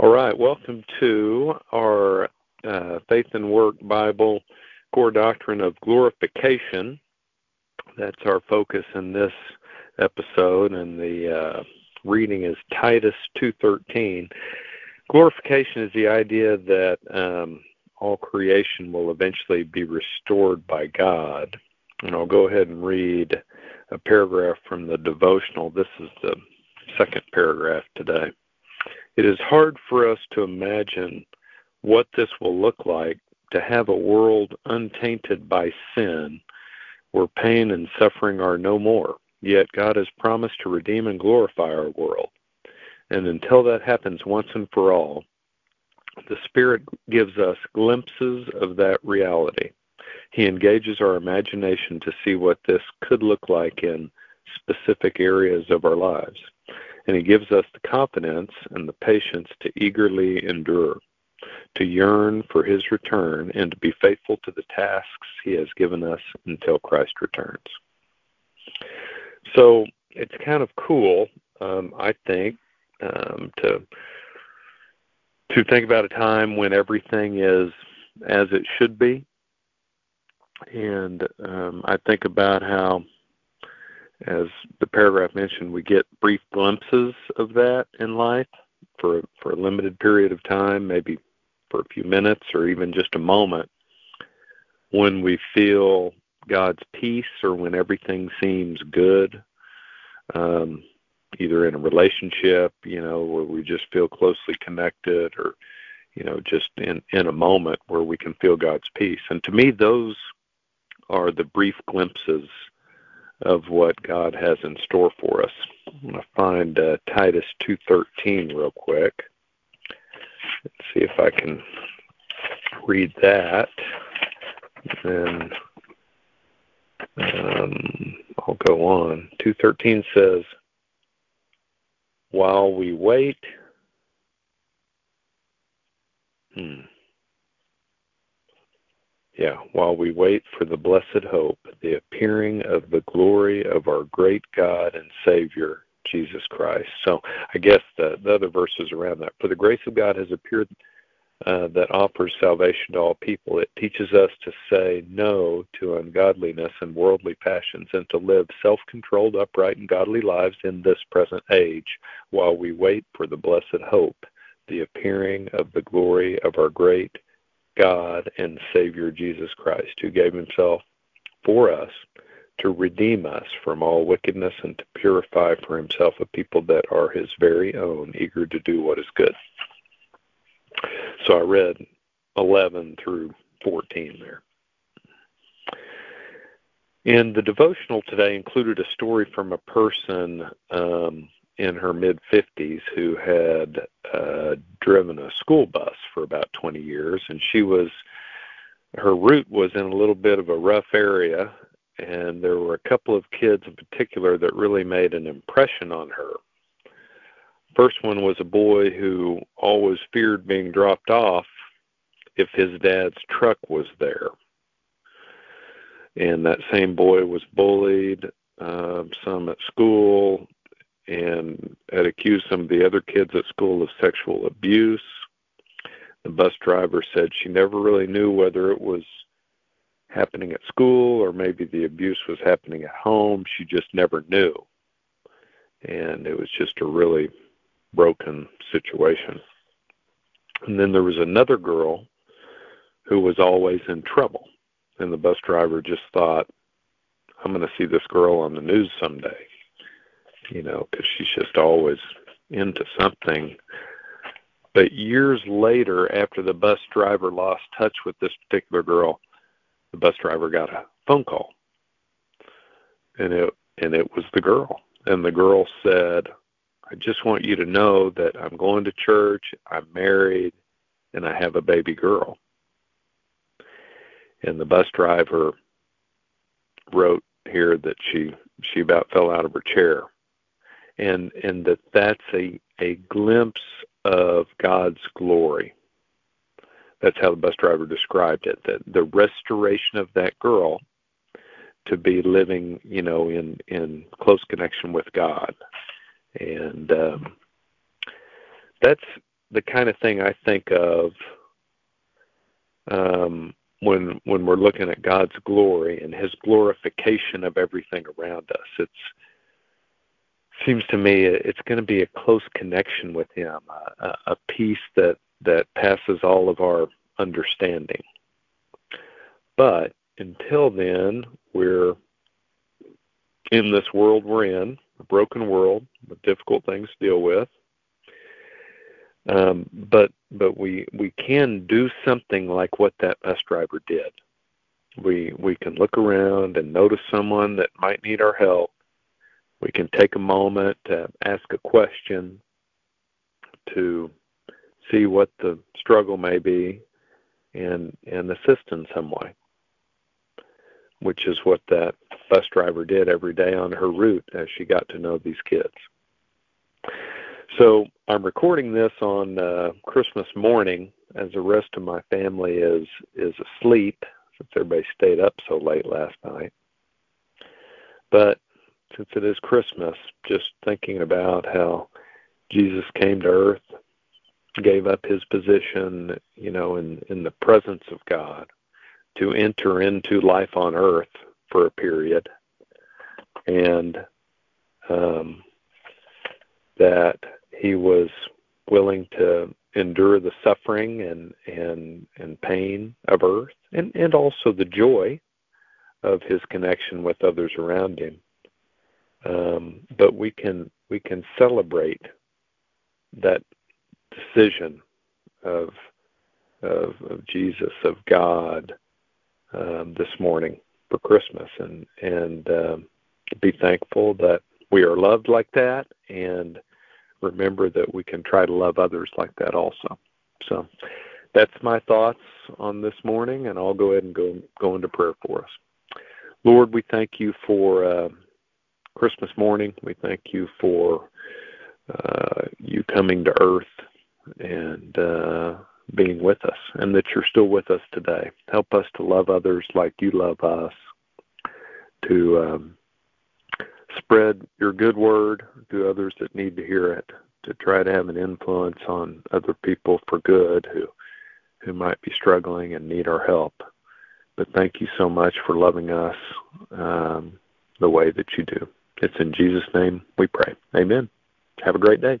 All right, welcome to our uh, Faith and Work Bible core doctrine of glorification. That's our focus in this episode, and the uh, reading is Titus 2:13. Glorification is the idea that um, all creation will eventually be restored by God. And I'll go ahead and read a paragraph from the devotional. This is the second paragraph today. It is hard for us to imagine what this will look like to have a world untainted by sin where pain and suffering are no more. Yet God has promised to redeem and glorify our world. And until that happens once and for all, the Spirit gives us glimpses of that reality. He engages our imagination to see what this could look like in specific areas of our lives and He gives us the confidence and the patience to eagerly endure, to yearn for His return, and to be faithful to the tasks He has given us until Christ returns. So it's kind of cool, um, I think, um, to to think about a time when everything is as it should be, and um, I think about how as the paragraph mentioned, we get brief glimpses of that in life for for a limited period of time, maybe for a few minutes or even just a moment, when we feel God's peace or when everything seems good, um, either in a relationship, you know, where we just feel closely connected, or you know, just in in a moment where we can feel God's peace. And to me, those are the brief glimpses of what God has in store for us. I'm going to find uh, Titus 2:13 real quick. Let's see if I can read that. And um, I'll go on. 2:13 says, "While we wait." Hmm. Yeah, while we wait for the blessed hope, the appearing of the glory of our great God and Savior, Jesus Christ. So I guess the, the other verses around that. For the grace of God has appeared uh, that offers salvation to all people. It teaches us to say no to ungodliness and worldly passions and to live self controlled, upright, and godly lives in this present age while we wait for the blessed hope, the appearing of the glory of our great God and Savior Jesus Christ, who gave himself for us to redeem us from all wickedness and to purify for himself a people that are his very own, eager to do what is good. So I read 11 through 14 there. And the devotional today included a story from a person um, in her mid 50s who had uh, driven a school bus for about 20 years, and she was her route was in a little bit of a rough area, and there were a couple of kids in particular that really made an impression on her. First one was a boy who always feared being dropped off if his dad's truck was there. And that same boy was bullied, uh, some at school, and had accused some of the other kids at school of sexual abuse. The bus driver said she never really knew whether it was happening at school or maybe the abuse was happening at home. She just never knew. And it was just a really broken situation. And then there was another girl who was always in trouble. And the bus driver just thought, I'm going to see this girl on the news someday you know, because she's just always into something. But years later, after the bus driver lost touch with this particular girl, the bus driver got a phone call, and it and it was the girl. And the girl said, "I just want you to know that I'm going to church. I'm married, and I have a baby girl." And the bus driver wrote here that she she about fell out of her chair and and that that's a a glimpse of God's glory. That's how the bus driver described it. That the restoration of that girl to be living, you know, in in close connection with God, and um, that's the kind of thing I think of um, when when we're looking at God's glory and His glorification of everything around us. It's seems to me it's going to be a close connection with Him, a, a peace that that passes all of our understanding. But until then, we're in this world we're in, a broken world with difficult things to deal with. Um, but but we we can do something like what that bus driver did. We we can look around and notice someone that might need our help. We can take a moment to ask a question, to see what the struggle may be, and and assist in some way. Which is what that bus driver did every day on her route as she got to know these kids. So I'm recording this on uh, Christmas morning as the rest of my family is is asleep since everybody stayed up so late last night. But since it is Christmas, just thinking about how Jesus came to earth, gave up his position, you know, in in the presence of God to enter into life on earth for a period. And um, that he was willing to endure the suffering and and and pain of earth and and also the joy of his connection with others around him um, but we can we can celebrate that decision of of, of Jesus of God um, this morning for Christmas and and um, be thankful that we are loved like that and remember that we can try to love others like that also. So that's my thoughts on this morning, and I'll go ahead and go go into prayer for us. Lord, we thank you for uh, Christmas morning. We thank you for uh, you coming to earth and uh, being with us, and that you're still with us today. Help us to love others like you love us, to um, spread your good word to others that need to hear it, to try to have an influence on other people for good who who might be struggling and need our help. But thank you so much for loving us um, the way that you do. It's in Jesus' name we pray. Amen. Have a great day.